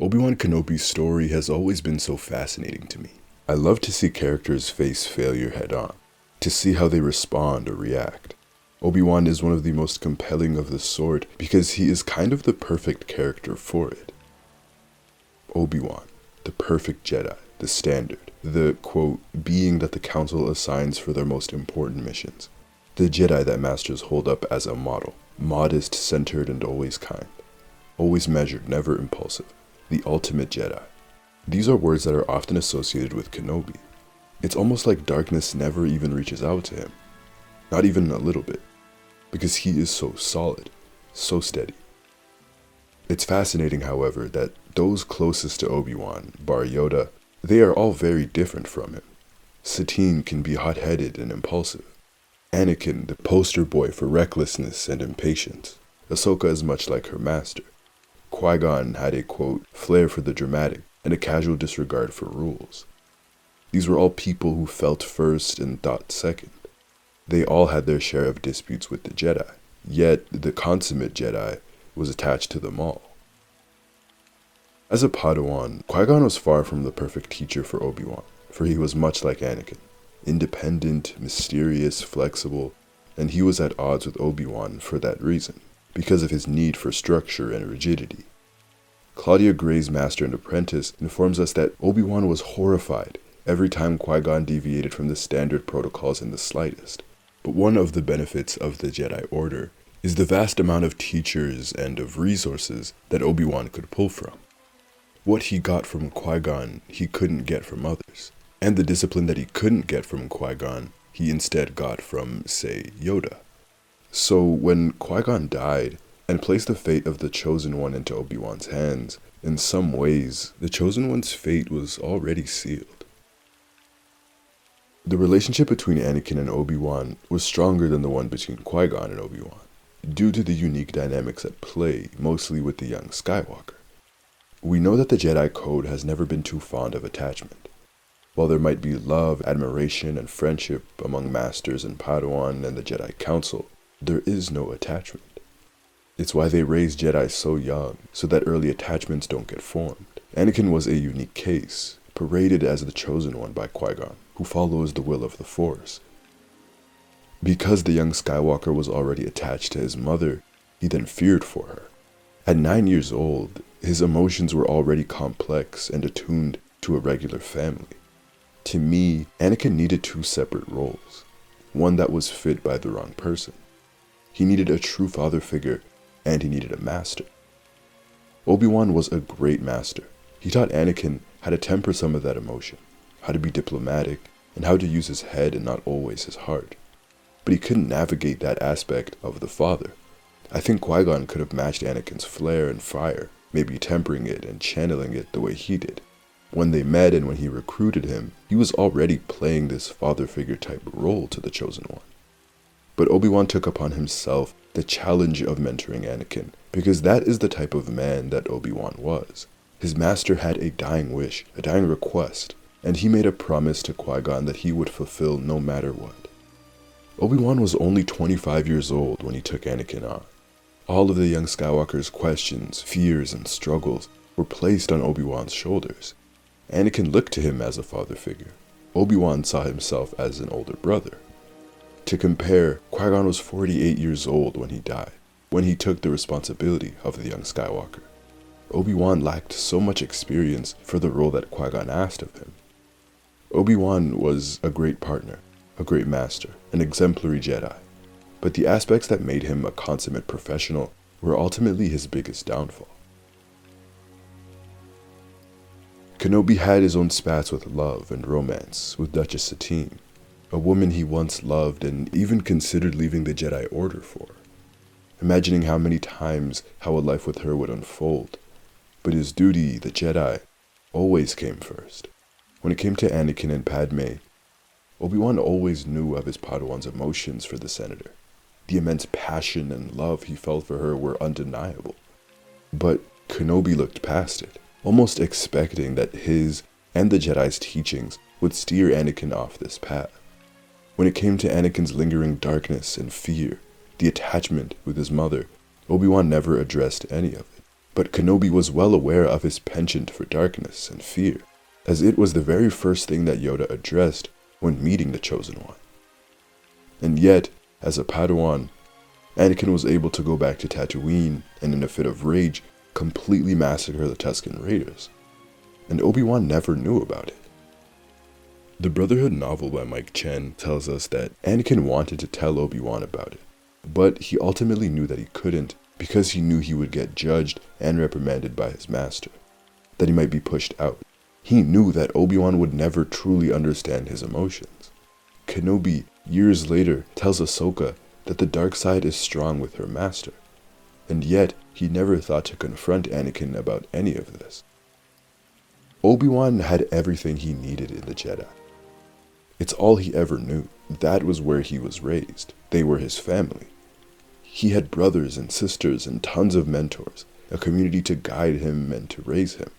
Obi-Wan Kenobi's story has always been so fascinating to me. I love to see characters face failure head on, to see how they respond or react. Obi-Wan is one of the most compelling of the sort because he is kind of the perfect character for it. Obi-Wan, the perfect Jedi, the standard, the quote, being that the Council assigns for their most important missions, the Jedi that Masters hold up as a model, modest, centered, and always kind, always measured, never impulsive, the ultimate Jedi. These are words that are often associated with Kenobi. It's almost like darkness never even reaches out to him, not even a little bit, because he is so solid, so steady. It's fascinating, however, that those closest to Obi-Wan, bar Yoda, they are all very different from him. Satine can be hot-headed and impulsive. Anakin, the poster boy for recklessness and impatience. Ahsoka is much like her master. Qui-Gon had a quote, flair for the dramatic and a casual disregard for rules. These were all people who felt first and thought second. They all had their share of disputes with the Jedi, yet the consummate Jedi was attached to them all. As a Padawan, Qui-Gon was far from the perfect teacher for Obi-Wan, for he was much like Anakin, independent, mysterious, flexible, and he was at odds with Obi-Wan for that reason, because of his need for structure and rigidity. Claudia Gray's Master and Apprentice informs us that Obi-Wan was horrified every time Qui-Gon deviated from the standard protocols in the slightest. But one of the benefits of the Jedi Order is the vast amount of teachers and of resources that Obi-Wan could pull from. What he got from Qui-Gon, he couldn't get from others. And the discipline that he couldn't get from Qui-Gon, he instead got from, say, Yoda. So when Qui-Gon died and placed the fate of the Chosen One into Obi-Wan's hands, in some ways, the Chosen One's fate was already sealed. The relationship between Anakin and Obi-Wan was stronger than the one between Qui-Gon and Obi-Wan, due to the unique dynamics at play, mostly with the young Skywalker. We know that the Jedi Code has never been too fond of attachment. While there might be love, admiration, and friendship among Masters and Padawan and the Jedi Council, there is no attachment. It's why they raise Jedi so young, so that early attachments don't get formed. Anakin was a unique case, paraded as the chosen one by Qui-Gon, who follows the will of the Force. Because the young Skywalker was already attached to his mother, he then feared for her. At nine years old, his emotions were already complex and attuned to a regular family. To me, Anakin needed two separate roles, one that was fit by the wrong person. He needed a true father figure, and he needed a master. Obi-Wan was a great master. He taught Anakin how to temper some of that emotion, how to be diplomatic, and how to use his head and not always his heart. But he couldn't navigate that aspect of the father. I think Qui-Gon could have matched Anakin's flair and fire, maybe tempering it and channeling it the way he did. When they met and when he recruited him, he was already playing this father figure type role to the Chosen One. But Obi-Wan took upon himself the challenge of mentoring Anakin, because that is the type of man that Obi-Wan was. His master had a dying wish, a dying request, and he made a promise to Qui-Gon that he would fulfill no matter what. Obi-Wan was only 25 years old when he took Anakin on. All of the young Skywalker's questions, fears, and struggles were placed on Obi-Wan's shoulders. Anakin looked to him as a father figure. Obi-Wan saw himself as an older brother. To compare, Qui-Gon was 48 years old when he died, when he took the responsibility of the young Skywalker. Obi-Wan lacked so much experience for the role that Qui-Gon asked of him. Obi-Wan was a great partner, a great master, an exemplary Jedi, but the aspects that made him a consummate professional were ultimately his biggest downfall. Kenobi had his own spats with love and romance with Duchess Satine, a woman he once loved and even considered leaving the Jedi Order for, imagining how many times how a life with her would unfold. But his duty, the Jedi, always came first. When it came to Anakin and Padme, Obi-Wan always knew of his Padawan's emotions for the senator. The immense passion and love he felt for her were undeniable. But Kenobi looked past it, almost expecting that his and the Jedi's teachings would steer Anakin off this path. When it came to Anakin's lingering darkness and fear, the attachment with his mother, Obi-Wan never addressed any of it, but Kenobi was well aware of his penchant for darkness and fear, as it was the very first thing that Yoda addressed when meeting the Chosen One. And yet, as a Padawan, Anakin was able to go back to Tatooine and, in a fit of rage, completely massacre the Tusken Raiders. And Obi Wan never knew about it. The Brotherhood novel by Mike Chen tells us that Anakin wanted to tell Obi Wan about it, but he ultimately knew that he couldn't because he knew he would get judged and reprimanded by his master, that he might be pushed out. He knew that Obi-Wan would never truly understand his emotions. Kenobi, years later, tells Ahsoka that the dark side is strong with her master, and yet he never thought to confront Anakin about any of this. Obi-Wan had everything he needed in the Jedi. It's all he ever knew. That was where he was raised. They were his family. He had brothers and sisters and tons of mentors, a community to guide him and to raise him.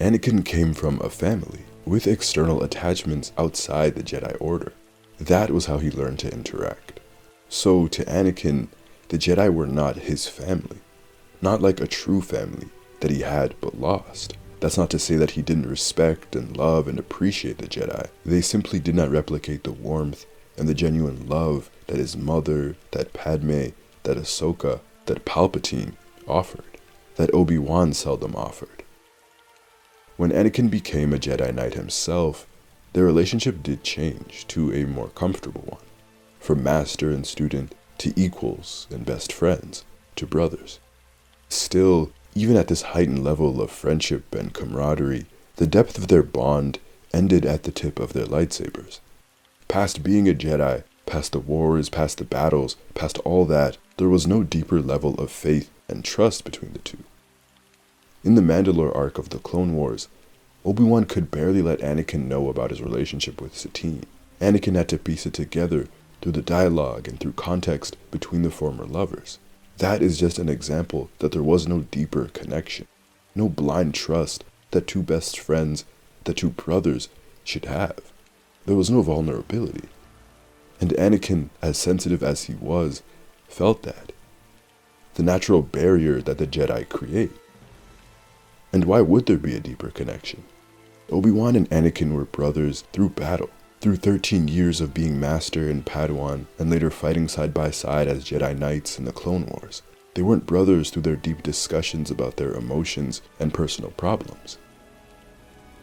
Anakin came from a family with external attachments outside the Jedi Order. That was how he learned to interact. So, to Anakin, the Jedi were not his family. Not like a true family that he had but lost. That's not to say that he didn't respect and love and appreciate the Jedi. They simply did not replicate the warmth and the genuine love that his mother, that Padme, that Ahsoka, that Palpatine offered, that Obi-Wan seldom offered. When Anakin became a Jedi Knight himself, their relationship did change to a more comfortable one, from master and student to equals and best friends to brothers. Still, even at this heightened level of friendship and camaraderie, the depth of their bond ended at the tip of their lightsabers. Past being a Jedi, past the wars, past the battles, past all that, there was no deeper level of faith and trust between the two. In the Mandalore arc of the Clone Wars, Obi-Wan could barely let Anakin know about his relationship with Satine. Anakin had to piece it together through the dialogue and through context between the former lovers. That is just an example that there was no deeper connection, no blind trust that two best friends, that two brothers should have. There was no vulnerability. And Anakin, as sensitive as he was, felt that. The natural barrier that the Jedi create. And why would there be a deeper connection? Obi-Wan and Anakin were brothers through battle, through 13 years of being Master and Padawan, and later fighting side by side as Jedi Knights in the Clone Wars. They weren't brothers through their deep discussions about their emotions and personal problems.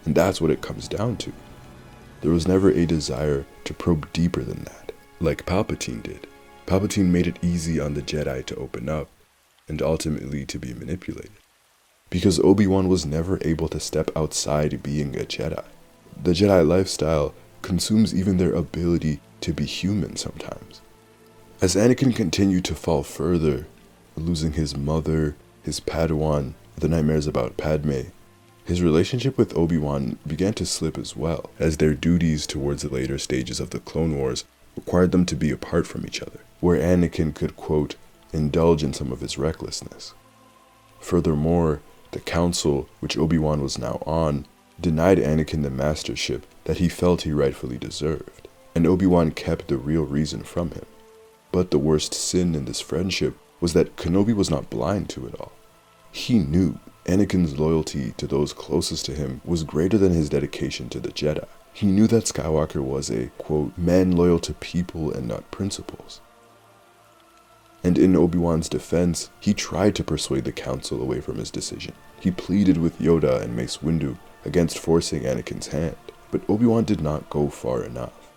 And that's what it comes down to. There was never a desire to probe deeper than that, like Palpatine did. Palpatine made it easy on the Jedi to open up, and ultimately to be manipulated. Because Obi-Wan was never able to step outside being a Jedi. The Jedi lifestyle consumes even their ability to be human sometimes. As Anakin continued to fall further, losing his mother, his Padawan, the nightmares about Padme, his relationship with Obi-Wan began to slip as well, as their duties towards the later stages of the Clone Wars required them to be apart from each other, where Anakin could, quote, indulge in some of his recklessness. Furthermore, the council, which Obi-Wan was now on, denied Anakin the mastership that he felt he rightfully deserved, and Obi-Wan kept the real reason from him. But the worst sin in this friendship was that Kenobi was not blind to it all. He knew Anakin's loyalty to those closest to him was greater than his dedication to the Jedi. He knew that Skywalker was a, quote, man loyal to people and not principles. And in Obi-Wan's defense, he tried to persuade the Council away from his decision. He pleaded with Yoda and Mace Windu against forcing Anakin's hand, but Obi-Wan did not go far enough.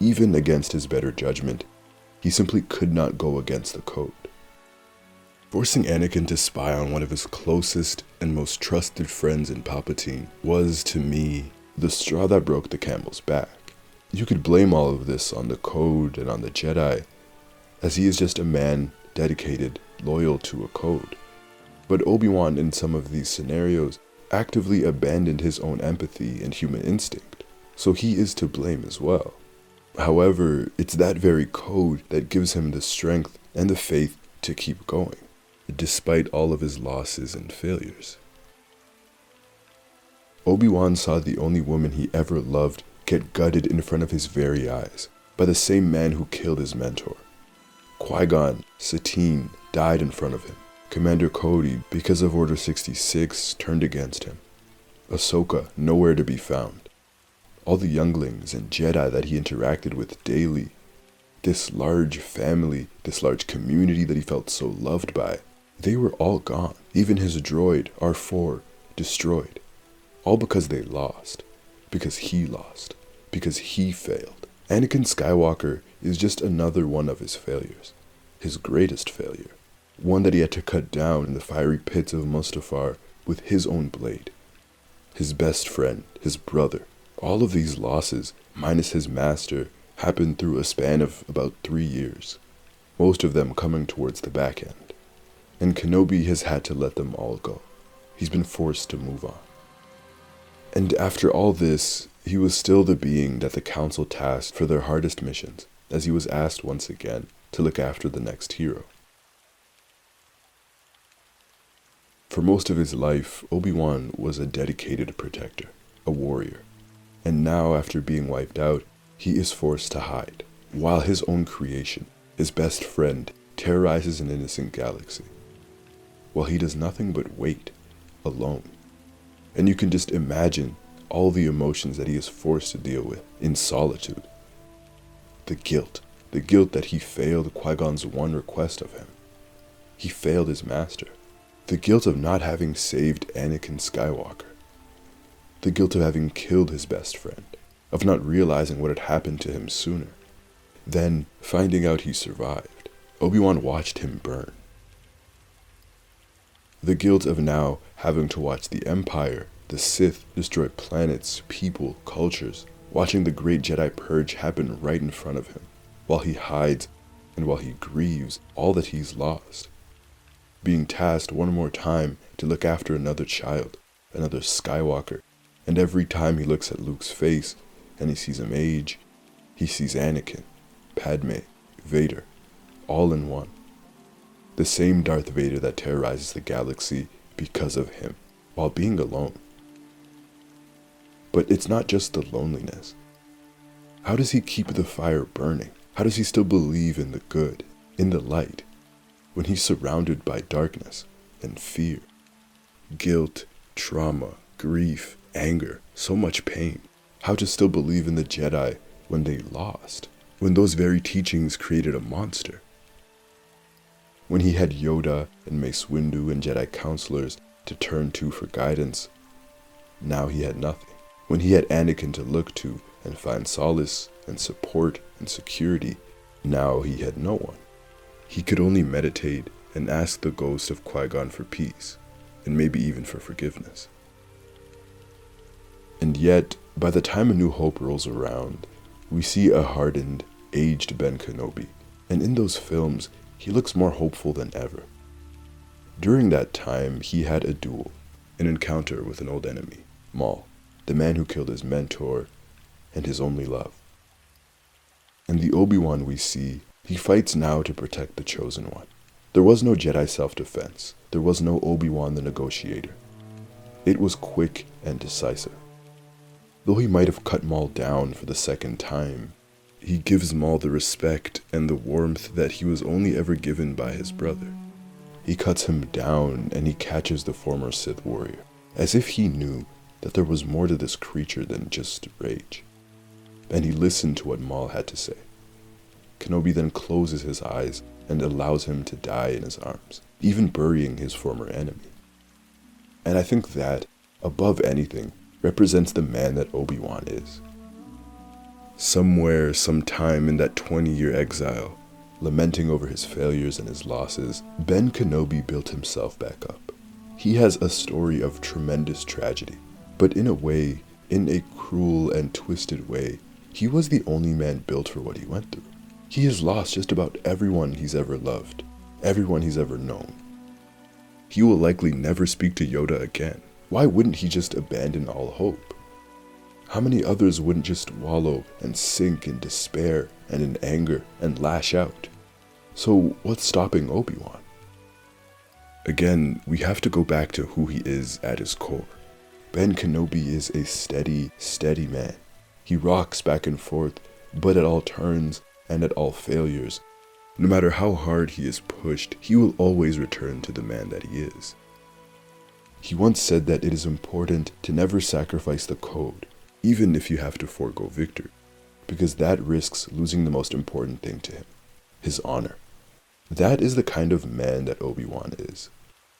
Even against his better judgment, he simply could not go against the code. Forcing Anakin to spy on one of his closest and most trusted friends in Palpatine was, to me, the straw that broke the camel's back. You could blame all of this on the code and on the Jedi, as he is just a man dedicated, loyal to a code. But Obi-Wan in some of these scenarios actively abandoned his own empathy and human instinct, so he is to blame as well. However, it's that very code that gives him the strength and the faith to keep going despite all of his losses and failures. Obi-Wan saw the only woman he ever loved get gutted in front of his very eyes by the same man who killed his mentor. Qui-Gon, Satine, died in front of him. Commander Cody, because of Order 66, turned against him. Ahsoka, nowhere to be found. All the younglings and Jedi that he interacted with daily. This large family, this large community that he felt so loved by, they were all gone. Even his droid, R4, destroyed. All because they lost. Because he lost. Because he failed. Anakin Skywalker is just another one of his failures. His greatest failure one that he had to cut down in the fiery pits of Mustafar with his own blade. His best friend, his brother, all of these losses, minus his master, happened through a span of about three years, most of them coming towards the back end. And Kenobi has had to let them all go. He's been forced to move on. And after all this, he was still the being that the Council tasked for their hardest missions, as he was asked once again to look after the next hero. For most of his life, Obi-Wan was a dedicated protector, a warrior. And now, after being wiped out, he is forced to hide, while his own creation, his best friend, terrorizes an innocent galaxy. While he does nothing but wait, alone. And you can just imagine all the emotions that he is forced to deal with in solitude. The guilt, the guilt that he failed Qui-Gon's one request of him. He failed his master. The guilt of not having saved Anakin Skywalker. The guilt of having killed his best friend. Of not realizing what had happened to him sooner. Then, finding out he survived, Obi-Wan watched him burn. The guilt of now having to watch the Empire, the Sith, destroy planets, people, cultures, watching the great Jedi purge happen right in front of him, while he hides and while he grieves all that he's lost being tasked one more time to look after another child, another Skywalker, and every time he looks at Luke's face and he sees him age, he sees Anakin, Padme, Vader, all in one. The same Darth Vader that terrorizes the galaxy because of him, while being alone. But it's not just the loneliness. How does he keep the fire burning? How does he still believe in the good, in the light, when he's surrounded by darkness and fear, guilt, trauma, grief, anger, so much pain. How to still believe in the Jedi when they lost, when those very teachings created a monster. When he had Yoda and Mace Windu and Jedi counselors to turn to for guidance, now he had nothing. When he had Anakin to look to and find solace and support and security, now he had no one. He could only meditate and ask the ghost of Qui Gon for peace, and maybe even for forgiveness. And yet, by the time A New Hope rolls around, we see a hardened, aged Ben Kenobi, and in those films, he looks more hopeful than ever. During that time, he had a duel, an encounter with an old enemy, Maul, the man who killed his mentor and his only love. And the Obi-Wan we see he fights now to protect the Chosen One. There was no Jedi self-defense. There was no Obi-Wan the negotiator. It was quick and decisive. Though he might have cut Maul down for the second time, he gives Maul the respect and the warmth that he was only ever given by his brother. He cuts him down and he catches the former Sith warrior, as if he knew that there was more to this creature than just rage. And he listened to what Maul had to say. Kenobi then closes his eyes and allows him to die in his arms, even burying his former enemy. And I think that, above anything, represents the man that Obi-Wan is. Somewhere, sometime in that 20-year exile, lamenting over his failures and his losses, Ben Kenobi built himself back up. He has a story of tremendous tragedy, but in a way, in a cruel and twisted way, he was the only man built for what he went through. He has lost just about everyone he's ever loved, everyone he's ever known. He will likely never speak to Yoda again. Why wouldn't he just abandon all hope? How many others wouldn't just wallow and sink in despair and in anger and lash out? So what's stopping Obi-Wan? Again, we have to go back to who he is at his core. Ben Kenobi is a steady, steady man. He rocks back and forth, but at all turns and at all failures, No matter how hard he is pushed, he will always return to the man that he is. He once said that it is important to never sacrifice the code, even if you have to forego victory, because that risks losing the most important thing to him his honor. That is the kind of man that Obi Wan is.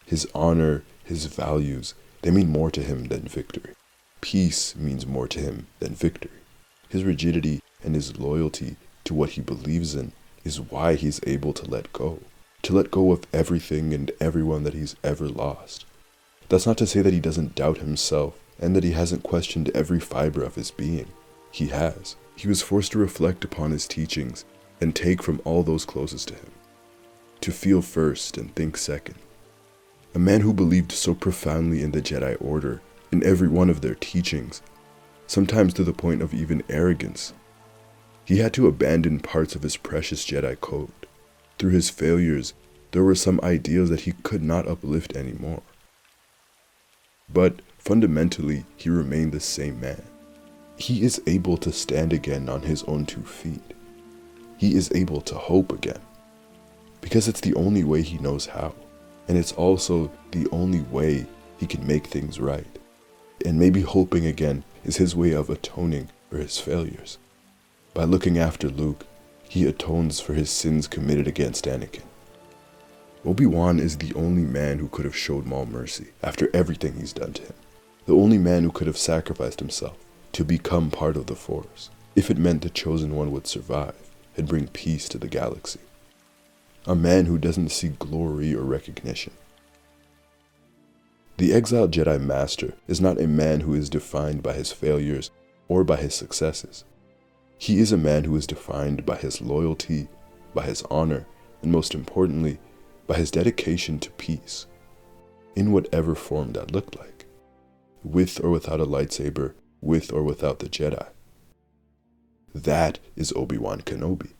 His honor, his values, they mean more to him than victory. Peace means more to him than victory. His rigidity and his loyalty to what he believes in is why he's able to let go. To let go of everything and everyone that he's ever lost. That's not to say that he doesn't doubt himself and that he hasn't questioned every fiber of his being. He has. He was forced to reflect upon his teachings and take from all those closest to him. To feel first and think second. A man who believed so profoundly in the Jedi Order, in every one of their teachings, sometimes to the point of even arrogance. He had to abandon parts of his precious Jedi code. Through his failures, there were some ideals that he could not uplift anymore. But fundamentally, he remained the same man. He is able to stand again on his own two feet. He is able to hope again. Because it's the only way he knows how. And it's also the only way he can make things right. And maybe hoping again is his way of atoning for his failures. By looking after Luke, he atones for his sins committed against Anakin. Obi-Wan is the only man who could have showed Maul mercy after everything he's done to him. The only man who could have sacrificed himself to become part of the Force, if it meant the Chosen One would survive and bring peace to the galaxy. A man who doesn't seek glory or recognition. The exiled Jedi Master is not a man who is defined by his failures or by his successes. He is a man who is defined by his loyalty, by his honor, and most importantly, by his dedication to peace, in whatever form that looked like, with or without a lightsaber, with or without the Jedi. That is Obi Wan Kenobi.